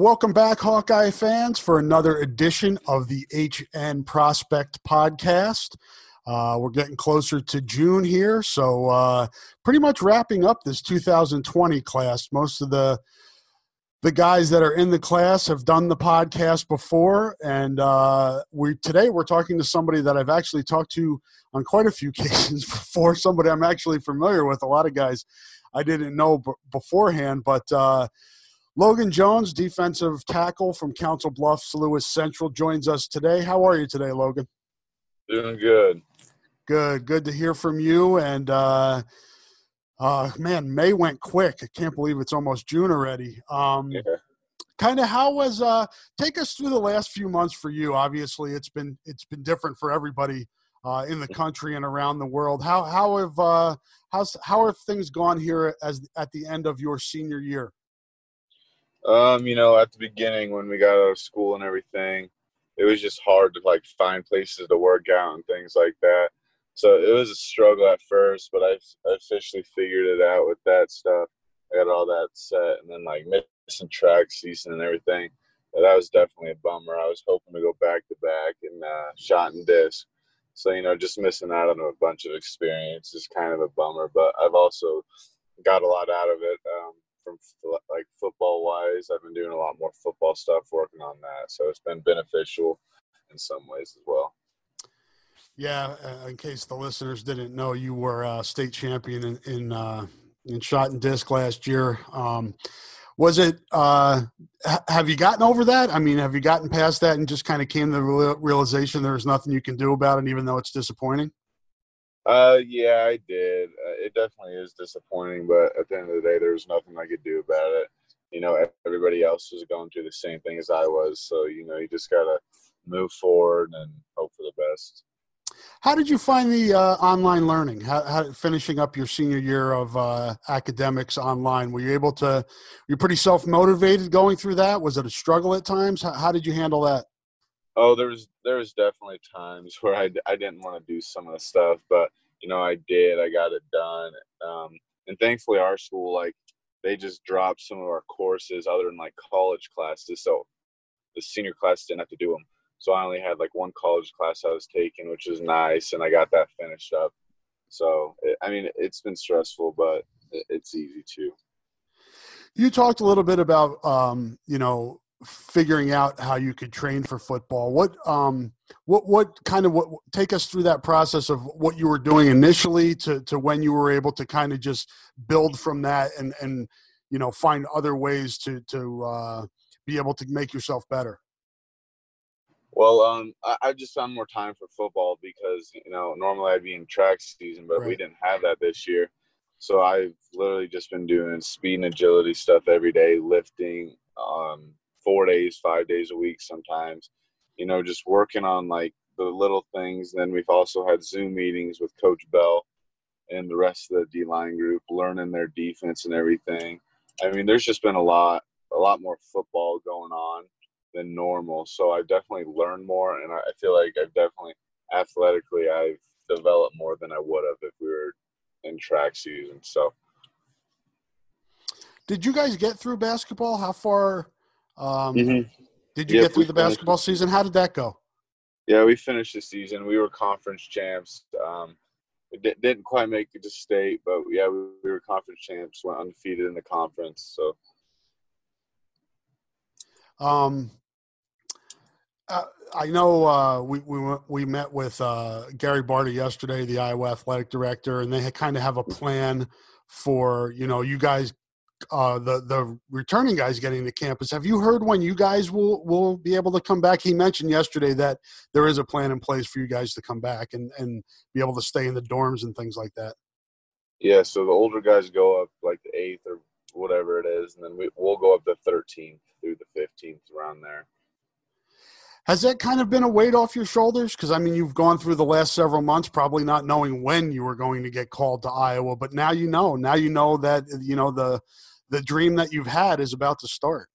Welcome back, Hawkeye fans, for another edition of the HN Prospect Podcast. Uh, we're getting closer to June here, so uh, pretty much wrapping up this 2020 class. Most of the the guys that are in the class have done the podcast before, and uh, we today we're talking to somebody that I've actually talked to on quite a few occasions before. Somebody I'm actually familiar with. A lot of guys I didn't know b- beforehand, but. Logan Jones, defensive tackle from Council Bluffs, Lewis Central, joins us today. How are you today, Logan? Doing good. Good, good to hear from you. And uh, uh, man, May went quick. I can't believe it's almost June already. Um, Yeah. Kind of how was? Uh, take us through the last few months for you. Obviously, it's been it's been different for everybody uh, in the country and around the world. How how have uh, how's how have things gone here as at the end of your senior year? Um, you know, at the beginning when we got out of school and everything, it was just hard to like find places to work out and things like that. So it was a struggle at first, but I I officially figured it out with that stuff. I got all that set, and then like missing track season and everything. But that was definitely a bummer. I was hoping to go back to back and uh, shot and disc. So you know, just missing out on a bunch of experience is kind of a bummer. But I've also got a lot out of it. Um, from like football wise, I've been doing a lot more football stuff, working on that. So it's been beneficial in some ways as well. Yeah, uh, in case the listeners didn't know, you were a state champion in in, uh, in shot and disc last year. Um, was it? Uh, have you gotten over that? I mean, have you gotten past that and just kind of came to the real- realization there's nothing you can do about it, even though it's disappointing? Uh, yeah, I did. Uh, it definitely is disappointing, but at the end of the day, there was nothing I could do about it. You know, everybody else was going through the same thing as I was, so you know, you just gotta move forward and hope for the best. How did you find the uh, online learning? How, how finishing up your senior year of uh, academics online? Were you able to? Were you pretty self motivated going through that? Was it a struggle at times? How, how did you handle that? Oh, there was there was definitely times where I, I didn't want to do some of the stuff, but you know I did. I got it done, um, and thankfully our school like they just dropped some of our courses other than like college classes, so the senior class didn't have to do them. So I only had like one college class I was taking, which was nice, and I got that finished up. So it, I mean, it's been stressful, but it, it's easy too. You talked a little bit about um, you know figuring out how you could train for football. What um what what kind of what take us through that process of what you were doing initially to to when you were able to kind of just build from that and and you know find other ways to to uh, be able to make yourself better. Well, um, I, I just found more time for football because you know normally I'd be in track season, but we didn't have that this year. So I've literally just been doing speed and agility stuff every day, lifting, um, four days, five days a week sometimes. You know, just working on like the little things. Then we've also had Zoom meetings with Coach Bell and the rest of the D line group, learning their defense and everything. I mean, there's just been a lot, a lot more football going on than normal. So I've definitely learned more, and I I feel like I've definitely athletically I've developed more than I would have if we were in track season. So, did you guys get through basketball? How far um, Mhm. did you Yep, get through the finished. basketball season? How did that go? yeah, we finished the season. We were conference champs. Um, we di- didn't quite make it to state, but yeah, we, we were conference champs. Went undefeated in the conference. So, Um, uh, I know uh, we we we met with uh, Gary Barta yesterday, the Iowa athletic director, and they kind of have a plan for you know you guys, uh, the the returning guys getting to campus. Have you heard when you guys will will be able to come back? He mentioned yesterday that there is a plan in place for you guys to come back and and be able to stay in the dorms and things like that. yeah, so the older guys go up like the eighth or whatever it is, and then we, we'll go up the 13th through the 15th around there. Has that kind of been a weight off your shoulders? Because I mean, you've gone through the last several months probably not knowing when you were going to get called to Iowa, but now you know. Now you know that you know the the dream that you've had is about to start.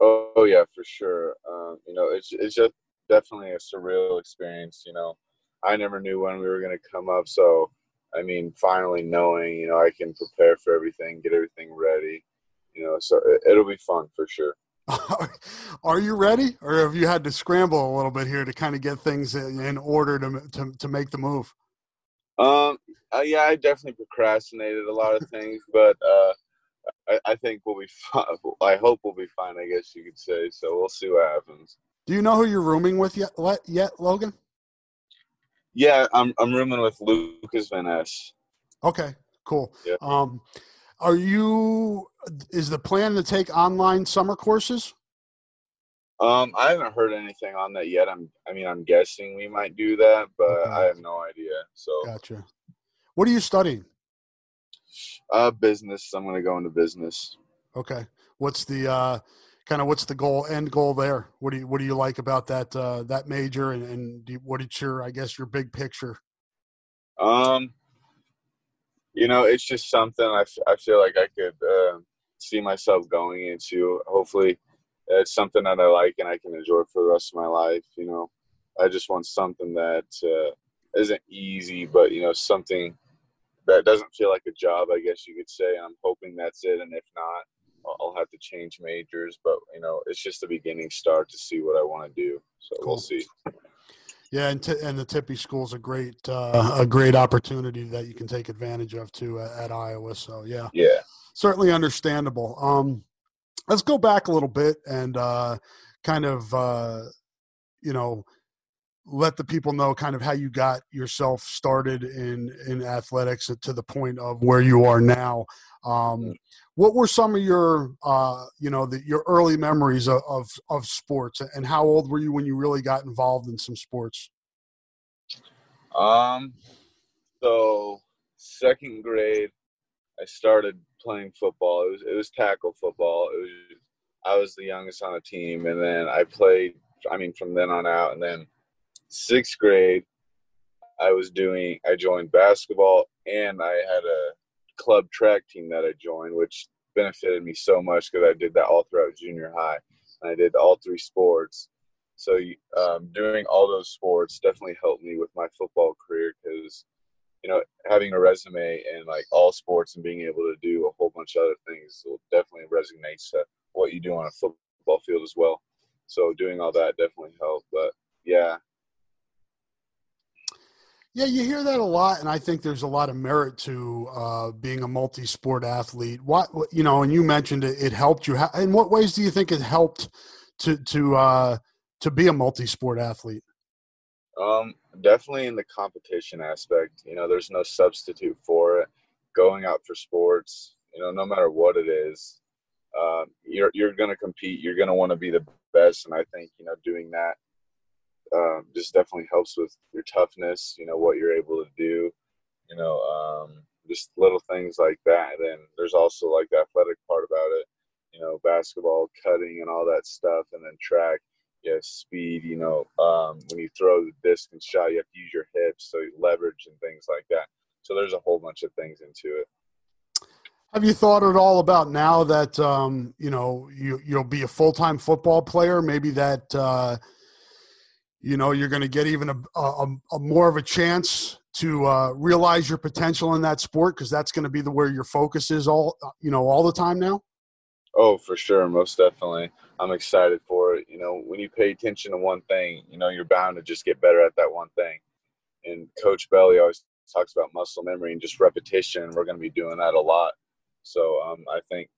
Oh, oh yeah, for sure. Um, you know, it's it's just definitely a surreal experience. You know, I never knew when we were going to come up, so I mean, finally knowing, you know, I can prepare for everything, get everything ready. You know, so it, it'll be fun for sure. Are you ready, or have you had to scramble a little bit here to kind of get things in in order to to, to make the move? Um, uh, yeah, I definitely procrastinated a lot of things, but uh, I, I think we'll be fine. I hope we'll be fine. I guess you could say. So we'll see what happens. Do you know who you're rooming with yet? Yet, Logan? Yeah, I'm I'm rooming with Lukas Van Ness. Okay, cool. Yeah. Um, are you? Is the plan to take online summer courses? Um, I haven't heard anything on that yet. I'm, I mean, I'm guessing we might do that, but Okay. I have no idea. So, Gotcha. What are you studying? Uh, business. I'm gonna go into business. Okay. What's the uh, kind of what's the goal end goal there? What do you what do you like about that uh, that major and, and do you, what is your I guess your big picture? Um, you know, it's just something I, f- I feel like I could uh, see myself going into. Hopefully, it's something that I like and I can enjoy for the rest of my life. You know, I just want something that uh, isn't easy, but you know, something that doesn't feel like a job. I guess you could say. I'm hoping that's it, and if not, I'll- have to change majors. But you know, it's just a beginning start to see what I want to do. So Cool. we'll see. Yeah, and, t- and the Tippie School's a great uh, a great opportunity that you can take advantage of too at, at Iowa. So yeah, Yeah. certainly understandable. Um, let's go back a little bit and uh, kind of uh, you know let the people know kind of how you got yourself started in in athletics to the point of where you are now. Um, what were some of your uh, you know the, your early memories of, of of sports and how old were you when you really got involved in some sports? Um, so second grade, I started playing football. It was it was tackle football. It was I was the youngest on the team, and then I played. I mean, from then on out, and then sixth grade, I was doing. I joined basketball, and I had a club track team that I joined, which benefited me so much because I did that all throughout junior high. And I did all three sports. So um, doing all those sports definitely helped me with my football career because, you know, having a resume in like all sports and being able to do a whole bunch of other things will definitely resonate to what you do on a football field as well. So doing all that definitely helped. But yeah, Yeah, you hear that a lot, and I think there's a lot of merit to uh, being a multi-sport athlete. What you know, and you mentioned it, it helped you. In what ways do you think it helped to to uh, to be a multi-sport athlete? Um, definitely in the competition aspect. You know, there's no substitute for it. Going out for sports, you know, no matter what it is, uh, you're you're gonna compete. You're gonna want to be the best, and I think you know doing that um, just definitely helps with your toughness. You know what you're able to do. You know, um, just little things like that. And there's also like the athletic part about it. You know, basketball, cutting, and all that stuff, and then track yeah, speed, you know, um, when you throw the disc and shot, you have to use your hips, so you leverage and things like that. So there's a whole bunch of things into it. Have you thought at all about now that um, you know you you'll be a full-time football player? Maybe that uh, you know you're going to get even a, a, a more of a chance to uh, realize your potential in that sport because that's going to be the where your focus is all you know all the time now? Oh, for sure, most definitely. I'm excited for it. You know, when you pay attention to one thing, you know you're bound to just get better at that one thing. And Coach Belly always talks about muscle memory and just repetition. We're going to be doing that a lot. So um, I think,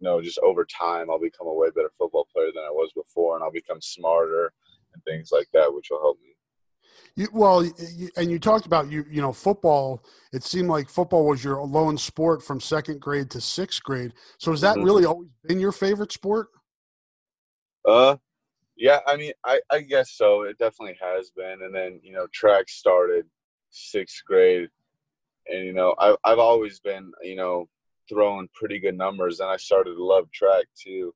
you know, just over time, I'll become a way better football player than I was before, and I'll become smarter and things like that, which will help me. You, well, you, and you talked about you. You know, football. It seemed like football was your lone sport from second grade to sixth grade. So has that Mhm. really always been your favorite sport? Uh, yeah, I mean, I, I guess so. It definitely has been. And then, you know, track started sixth grade. And, you know, I, I've always been, you know, throwing pretty good numbers. And I started to love track too.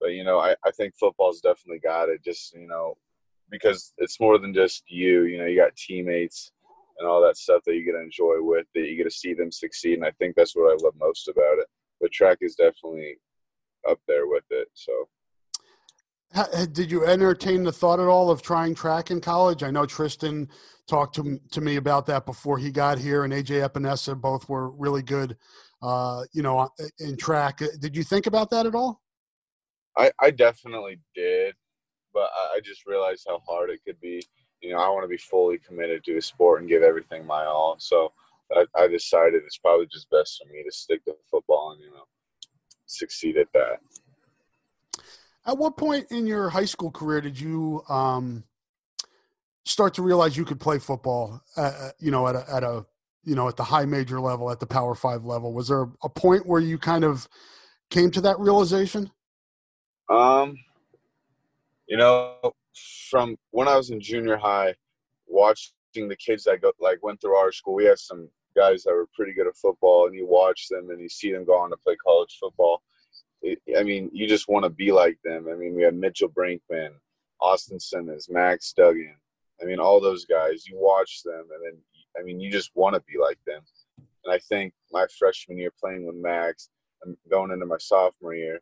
But, you know, I, I think football's definitely got it. Just, you know, because it's more than just you. You know, you got teammates and all that stuff that you get to enjoy with, that you get to see them succeed. And I think that's what I love most about it. But track is definitely up there with it. So. Did you entertain the thought at all of trying track in college? I know Tristan talked to, to me about that before he got here, and AJ Epenesa both were really good, uh, you know, in track. Uh, Did you think about that at all? I, I definitely did, but I, I just realized how hard it could be. You know, I want to be fully committed to a sport and give everything my all. So I, I decided it's probably just best for me to stick to football and, you know, succeed at that. At what point in your high school career did you um, start to realize you could play football? Uh, you know, at a, at a you know at the high major level, at the Power Five level. Was there a point where you kind of came to that realization? Um, you know, from when I was in junior high, watching the kids that go like went through our school, we had some guys that were pretty good at football, and you watch them and you see them go on to play college football. It, I mean, you just want to be like them. I mean, we had Mitchell Brinkman, Austin Simmons, Max Duggan. I mean, all those guys. You watch them, and then I mean, you just want to be like them. And I think my freshman year playing with Max and going into my sophomore year,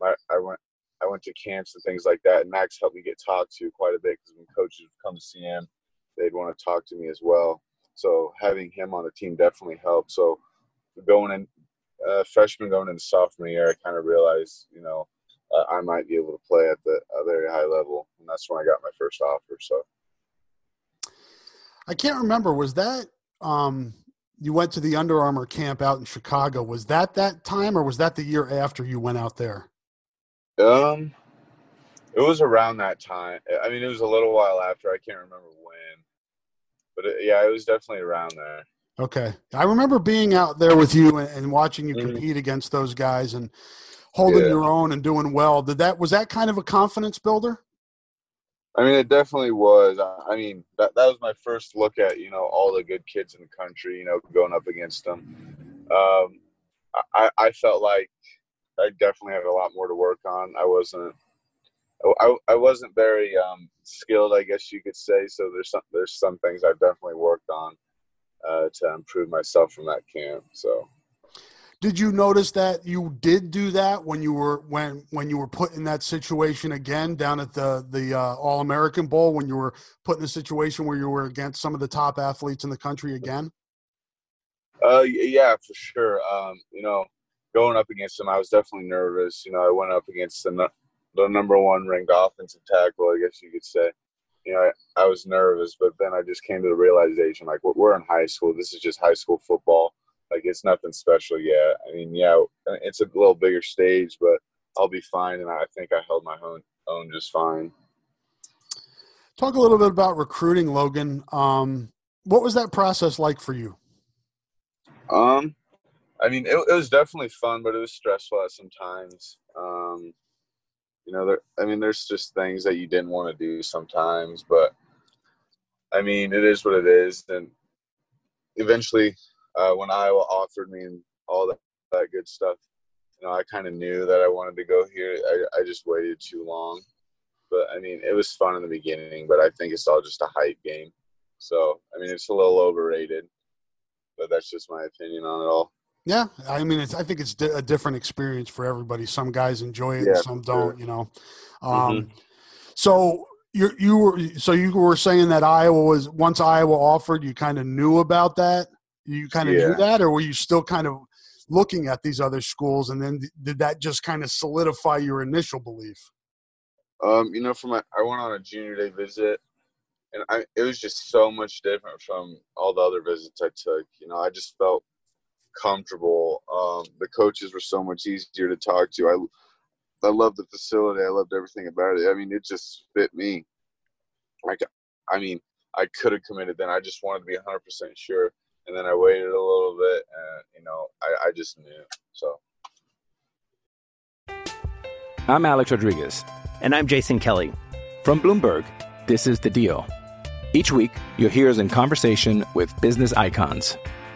my, I went I went to camps and things like that, and Max helped me get talked to quite a bit because when coaches would come to see him, they'd want to talk to me as well. So having him on the team definitely helped. So going in uh, freshman going into sophomore year, I kind of realized, you know, uh, I might be able to play at the a very high level, and that's when I got my first offer. So I can't remember. Was that um, you went to the Under Armour camp out in Chicago? Was that that time, or was that the year after you went out there? Um, it was around that time. I mean, it was a little while after. I can't remember when, but it, yeah, it was definitely around there. Okay, I remember being out there with you and, and watching you Mhm. compete against those guys and holding Yeah. your own and doing well. Did that was that kind of a confidence builder? I mean, it definitely was. I I mean, that that was my first look at you know all the good kids in the country. You know, going up against them. Um, I I felt like I definitely had a lot more to work on. I wasn't. I, I wasn't very um, skilled, I guess you could say. So there's some there's some things I've definitely worked on uh, to improve myself from that camp. So Did you notice that you did do that when you were when when you were put in that situation again down at the the uh, All American Bowl when you were put in a situation where you were against some of the top athletes in the country again? Uh, yeah, for sure. Um, you know, going up against him, I was definitely nervous. You know, I went up against the, the number one ranked offensive tackle, I guess you could say. You know, I, I was nervous, but then I just came to the realization, like, we're, we're in high school. This is just high school football. Like, it's nothing special yet. I mean, yeah, it's a little bigger stage, but I'll be fine. And I think I held my own, own just fine. Talk a little bit about recruiting, Logan. Um, what was that process like for you? Um, I mean, it, it was definitely fun, but it was stressful at some times. Um, you know, there. I mean, there's just things that you didn't want to do sometimes, but I mean, it is what it is. And eventually, uh, when Iowa offered me and all that, that good stuff, you know, I kind of knew that I wanted to go here. I, I just waited too long. But I mean, it was fun in the beginning, but I think it's all just a hype game. So I mean, it's a little overrated, but that's just my opinion on it all. Yeah, I mean, it's, I think it's a different experience for everybody. Some guys enjoy it, Yeah, and some don't. You know, um, so you you were so you were saying that Iowa was once Iowa offered, you kind of knew about that. You kind of Yeah. knew that, or were you still kind of looking at these other schools, and then did that just kind of solidify your initial belief? Um, you know, from my I went on a junior day visit, and I it was just so much different from all the other visits I took. You know, I just felt comfortable. Um, the coaches were so much easier to talk to. I I loved the facility. I loved everything about it. I mean, it just fit me. Like, I mean, I could have committed then. I just wanted to be 100% sure. And then I waited a little bit, and you know, I, I just knew. So. I'm Alex Rodriguez. And I'm Jason Kelly. From Bloomberg, this is The Deal. Each week, you'll hear us in conversation with business icons.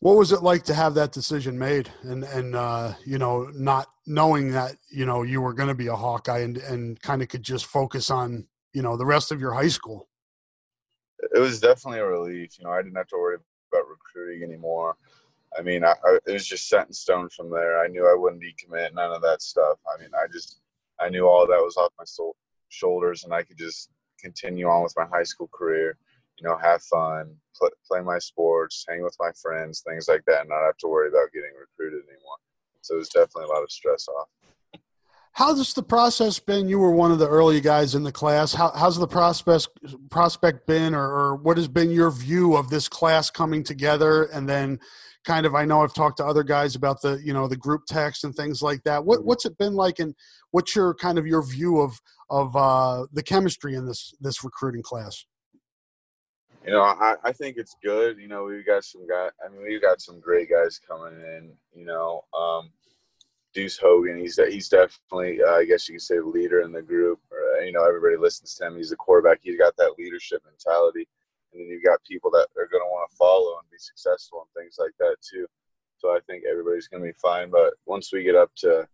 What was it like to have that decision made, and and uh, you know not knowing that you know you were going to be a Hawkeye, and and kind of could just focus on you know the rest of your high school? it was definitely a relief. You know, I didn't have to worry about recruiting anymore. I mean, I, I, it was just set in stone from there. I knew I wouldn't decommit, none of that stuff. I mean, I just, I knew all that was off my shoulders, and I could just continue on with my high school career. You know, have fun, play, my sports, hang with my friends, things like that, and not have to worry about getting recruited anymore. So was definitely a lot of stress off. How's the process been? You were one of the early guys in the class. How, how's the prospect prospect been, or, or what has been your view of this class coming together? And then, kind of, I know I've talked to other guys about the you know the group text and things like that. What what's it been like, and what's your kind of your view of of uh, the chemistry in this this recruiting class? You know, I, I think it's good. You know, we've got some guy. I mean, we've got some great guys coming in. You know, um, Deuce Hogan. He's he's definitely, uh, I guess you could say, the leader in the group. Or, you know, everybody listens to him. He's a quarterback. He's got that leadership mentality. And then you've got people that are going to want to follow and be successful and things like that too. So I think everybody's going to be fine. But once we get up to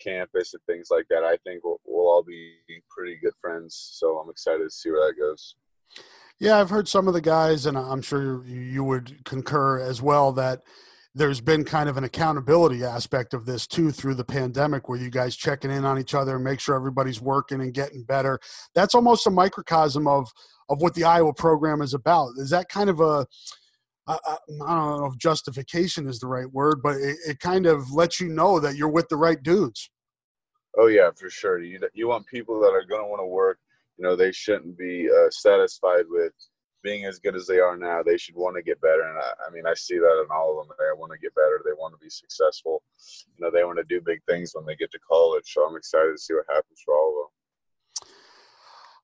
campus and things like that, I think we'll, we'll all be pretty good friends. So I'm excited to see where that goes. Yeah, I've heard some of the guys, and I'm sure you- would concur as well that there's been kind of an accountability aspect of this too through the pandemic, where you guys checking in on each other and make sure everybody's working and getting better. That's almost a microcosm of of what the Iowa program is about. Is that kind of a I don't know if justification is the right word, but it, it kind of lets you know that you're with the right dudes. Oh yeah, for sure. You you want people that are going to want to work. You know, they shouldn't be uh, satisfied with being as good as they are now. They should want to get better. And I, I mean, I see that in all of them. They want to get better. They want to be successful. You know, they want to do big things when they get to college. So I'm excited to see what happens for all of them.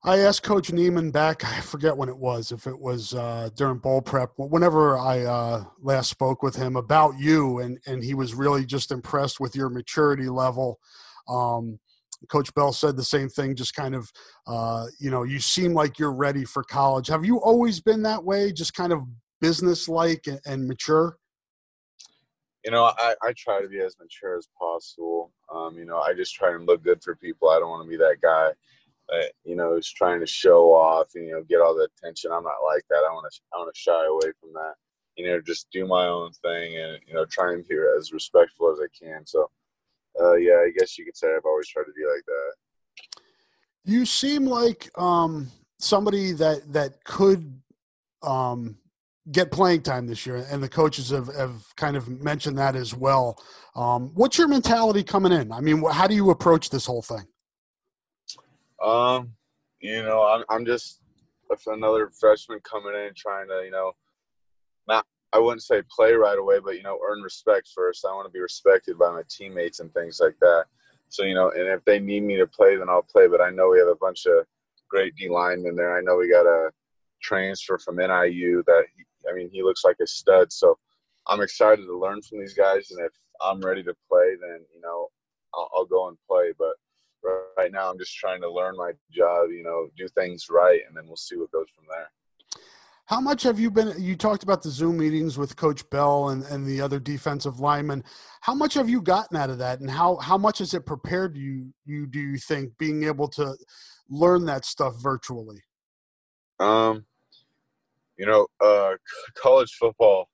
I asked Coach Neiman back, I forget when it was, if it was uh, during bowl prep, whenever I uh, last spoke with him about you, and, and he was really just impressed with your maturity level. Um, Coach Bell said the same thing, just kind of, uh, you know, you seem like you're ready for college. Have you always been that way, just kind of business-like and, and mature? You know, I, I try to be as mature as possible. Um, you know, I just try and look good for people. I don't want to be that guy you know is trying to show off and you know get all the attention. I'm not like that. I want to I want to shy away from that. You know, just do my own thing and you know try and be as respectful as I can. So, uh, yeah, I guess you could say I've always tried to be like that. You seem like um, somebody that that could um, get playing time this year, and the coaches have, have kind of mentioned that as well. Um, what's your mentality coming in? I mean, how do you approach this whole thing? Um, you know, I'm I'm just another freshman coming in trying to, you know, not I wouldn't say play right away, but you know, earn respect first. I want to be respected by my teammates and things like that. So, you know, and if they need me to play, then I'll play. But I know we have a bunch of great D linemen there. I know we got a transfer from NIU that I mean, he looks like a stud. So I'm excited to learn from these guys. And if I'm ready to play, then you know, I'll, I'll go and play. But right now, I'm just trying to learn my job. You know, do things right, and then we'll see what goes from there. How much have you been? You talked about the Zoom meetings with Coach Bell and, and the other defensive linemen. How much have you gotten out of that, and how how much has it prepared you? You do you think being able to learn that stuff virtually? Um, you know, uh, college football,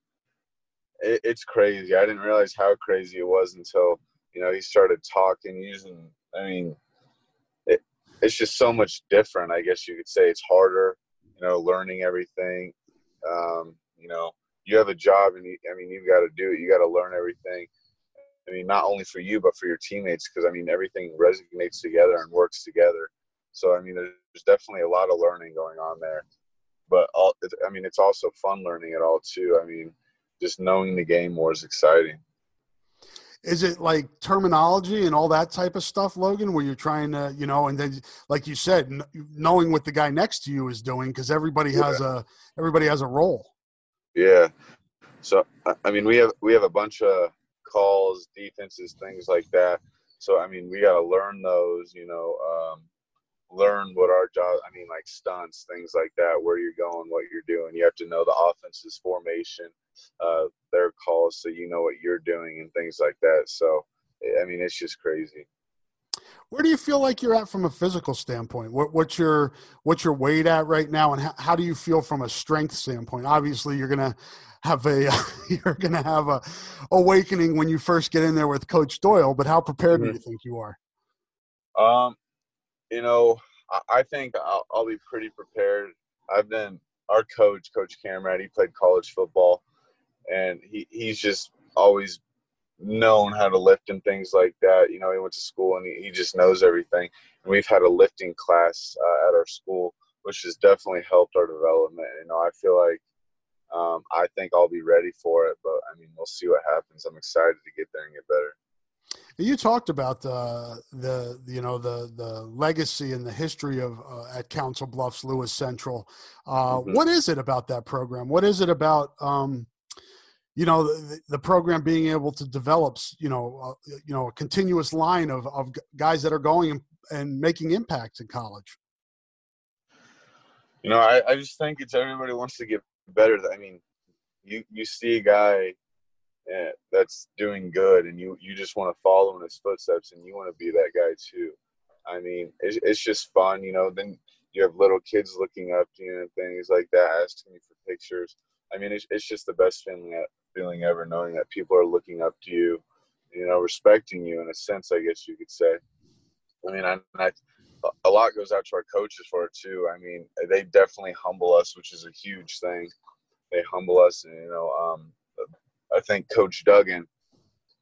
it, it's crazy. I didn't realize how crazy it was until you know he started talking, using. I mean, it, it's just so much different. I guess you could say it's harder know, learning everything. Um, you know, you have a job, and you, I mean, you've got to do it. You got to learn everything. I mean, not only for you, but for your teammates, because I mean, everything resonates together and works together. So I mean, there's definitely a lot of learning going on there. But all, I mean, it's also fun learning it all too. I mean, just knowing the game more is exciting is it like terminology and all that type of stuff logan where you're trying to you know and then like you said knowing what the guy next to you is doing because everybody has yeah. a everybody has a role. Yeah. So i mean we have we have a bunch of calls defenses things like that. So i mean we got to learn those you know um, learn what our job i mean like stunts things like that where you're going what you're doing. You have to know the offense's formation uh, their calls so you know what you're doing and things like that. So i mean it's just crazy. Where do you feel like you're at from a physical standpoint? What, what's your what's your weight at right now and how, how do you feel from a strength standpoint? Obviously you're gonna have a you're gonna have a awakening when you first get in there with coach doyle but how prepared mm-hmm. do you think you are? Um you know, I, think I'll, I'll, be pretty prepared. I've been our coach, Coach Cameron. He played college football, and he he's just always known how to lift and things like that. You know, he went to school and he, he just knows everything. And we've had a lifting class uh, at our school, which has definitely helped our development. You know, I feel like um, I think I'll be ready for it, but I mean, we'll see what happens. I'm excited to get there and get better. You talked about the the you know the the legacy and the history of uh, at Council Bluffs Lewis Central. Uh, mm-hmm. what is it about that program? What is it about um, you know the, the, program being able to develop you know uh, you know a continuous line of of guys that are going and, and making impacts in college? You know, I, I just think it's everybody wants to get better. I mean, you you see a guy Eh, that's doing good and you you just want to follow in his footsteps and you want to be that guy too. I mean it's, it's just fun you know then you have little kids looking up to you and things like that asking you for pictures. I mean it's, it's just the best feeling feeling ever knowing that people are looking up to you you know respecting you in a sense i guess you could say. I mean i, I a lot goes out to our coaches for it too. I mean they definitely humble us which is a huge thing. They humble us and you know um I think Coach Duggan,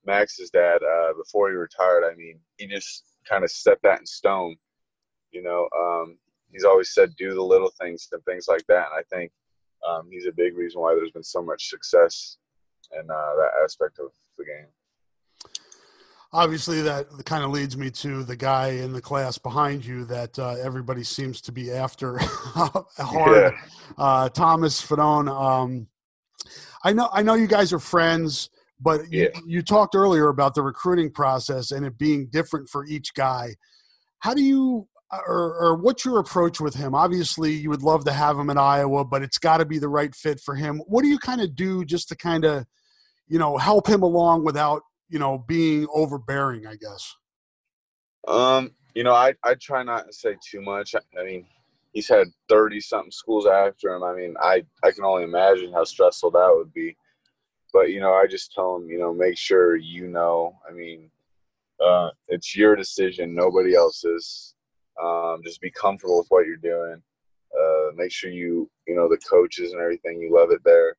Max's dad, uh, before he retired, I mean, he just kind of set that in stone. You know, um, he's always said do the little things and things like that. And I think um, he's a big reason why there's been so much success in uh, that aspect of the game. Obviously, that kind of leads me to the guy in the class behind you that uh, everybody seems to be after hard. Yeah. Uh, Thomas Fidone. Um, I know I know you guys are friends, but yeah. you, you talked earlier about the recruiting process and it being different for each guy. How do you or, or, what's your approach with him? Obviously, you would love to have him in Iowa, but it's got to be the right fit for him. What do you kind of do just to kind of, you know, help him along without, you know, being overbearing? I guess. Um, you know, I I try not to say too much. I mean, he's had 30 something schools after him. I mean, I, I can only imagine how stressful that would be. But, you know, I just tell him, you know, make sure you know. I mean, uh, it's your decision, nobody else's. Um, just be comfortable with what you're doing. Uh, make sure you, you know, the coaches and everything, you love it there.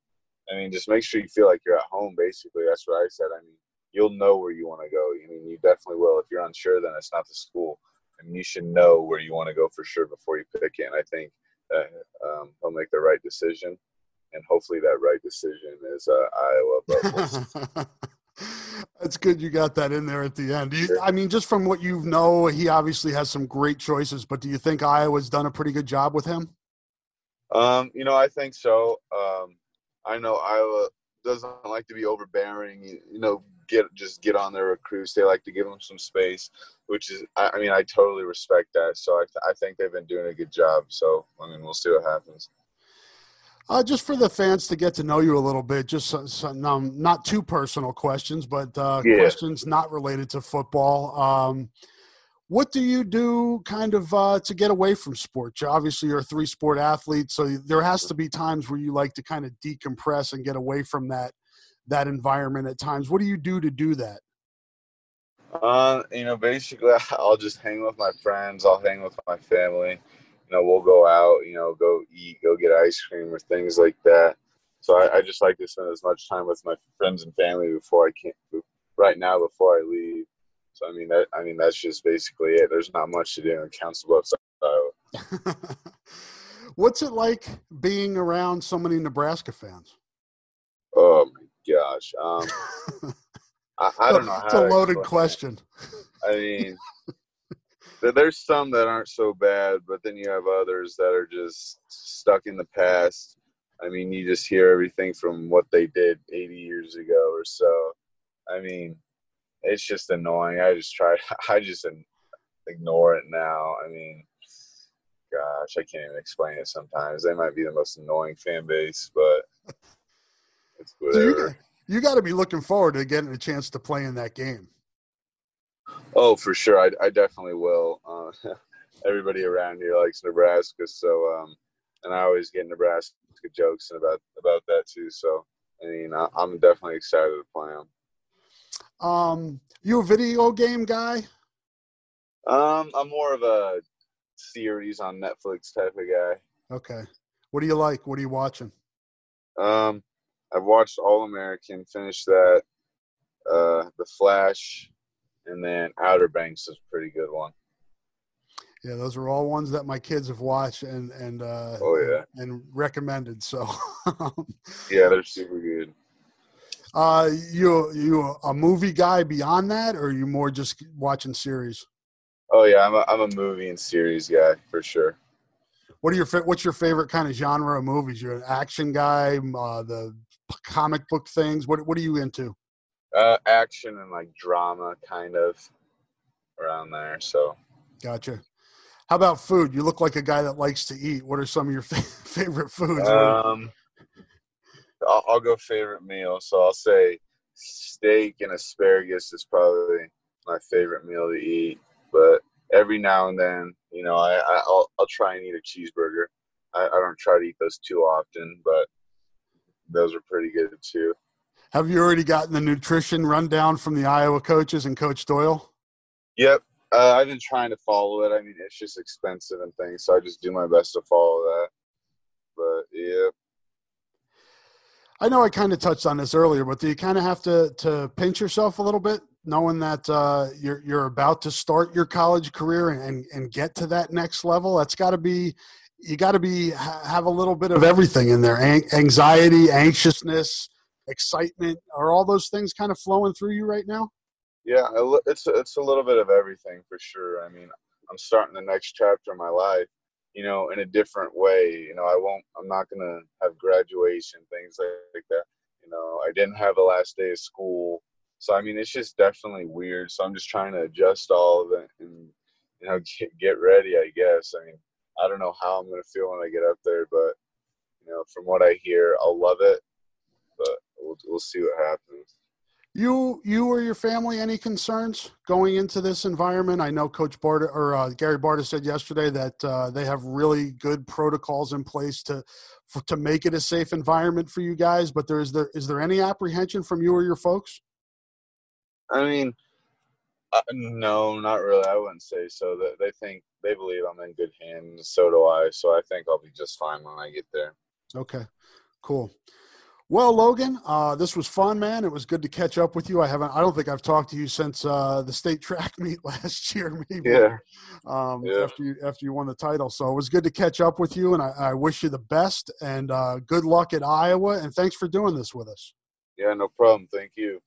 I mean, just make sure you feel like you're at home, basically. That's what I said. I mean, you'll know where you want to go. I mean, you definitely will. If you're unsure, then it's not the school and you should know where you want to go for sure before you pick it. And I think that um, he'll make the right decision, and hopefully that right decision is uh, Iowa. That's good. You got that in there at the end. You, I mean, just from what you know, he obviously has some great choices. But do you think Iowa's done a pretty good job with him? Um, you know, I think so. Um, I know Iowa doesn't like to be overbearing. You, you know, get just get on their recruits. They like to give them some space, which is I, I mean I totally respect that. So I, th- I think they've been doing a good job. So I mean we'll see what happens. Uh, just for the fans to get to know you a little bit, just some, some um, not too personal questions, but uh, Yeah. questions not related to football. Um, what do you do kind of uh, to get away from sports? You- Obviously, you're a three sport athlete, so there has to be times where you like to kind of decompress and get away from that that environment at times. What do you do to do that? Uh, you know, basically, I'll just hang with my friends. I'll hang with my family. You know, we'll go out. You know, go eat, go get ice cream or things like that. So I, I just like to spend as much time with my friends and family before I can. Right now, before I leave. So I mean, that I mean that's just basically it. There's not much to do in Council Bluffs, Iowa. What's it like being around so many Nebraska fans? Oh my gosh. Um, I, I don't know how. It's a loaded it. question. I mean, there's some that aren't so bad, but then you have others that are just stuck in the past. I mean, you just hear everything from what they did 80 years ago or so. I mean, it's just annoying. I just try, I just ignore it now. I mean, gosh, I can't even explain it sometimes. They might be the most annoying fan base, but you got, you got to be looking forward to getting a chance to play in that game. Oh, for sure. I, I definitely will. Uh, everybody around here likes Nebraska, so um, and I always get Nebraska jokes about about that too. So I mean, I, I'm definitely excited to play them. Um, you a video game guy? Um, I'm more of a series on Netflix type of guy. Okay. What do you like? What are you watching? Um, I've watched All American, finished that. Uh, The Flash, and then Outer Banks is a pretty good one. Yeah, those are all ones that my kids have watched and and uh, Oh, yeah. and recommended. So, Yeah, they're super good. uh, you you a movie guy beyond that, or are you more just watching series? Oh yeah, I'm a, I'm a movie and series guy for sure. What are your what's your favorite kind of genre of movies? You're an action guy, uh, the comic book things. What what are you into? Uh, action and like drama, kind of around there. So Gotcha. How about food? You look like a guy that likes to eat. What are some of your fa- favorite foods? um, I'll, I'll go favorite meal. So I'll say steak and asparagus is probably my favorite meal to eat. But every now and then, you know, I, I I'll I'll try and eat a cheeseburger. I, I don't try to eat those too often, but those are pretty good too. Have you already gotten the nutrition rundown from the Iowa coaches and Coach Doyle? Yep. Uh, I've been trying to follow it. I mean, it's just expensive and things, so I just do my best to follow that. But yeah, I know I kind of touched on this earlier, but do you kind of have to to pinch yourself a little bit, knowing that uh, you're you're about to start your college career and and, and get to that next level? That's got to be you got to be have a little bit of everything in there: An- anxiety, anxiousness, excitement. Are all those things kind of flowing through you right now? yeah, it's a, it's a little bit of everything for sure. I mean, I'm starting the next chapter of my life, you know, in a different way. You know, I won't. I'm not gonna have graduation things like, like that. You know, I didn't have the last day of school, so I mean, it's just definitely weird. So I'm just trying to adjust all of it and you know get, get ready. I guess. I mean, I don't know how I'm gonna feel when I get up there, but you know, from what I hear, I'll love it. But we'll we'll see what happens. You, you or your family, any concerns going into this environment? I know Coach Barta or uh, Gary Barta said yesterday that uh, they have really good protocols in place to for, to make it a safe environment for you guys. But there is there is there any apprehension from you or your folks? I mean, uh, no, not really. I wouldn't say so. They, they think they believe I'm in good hands. So do I. So I think I'll be just fine when I get there. Okay, cool. Well, Logan, uh, this was fun, man. It was good to catch up with you. I haven't, I don't think I've talked to you since uh, the state track meet last year, maybe. Yeah. Um, Yeah. After you after you won the title, so it was good to catch up with you, and I, I wish you the best and uh, good luck at Iowa. And thanks for doing this with us. Yeah, no problem. Thank you.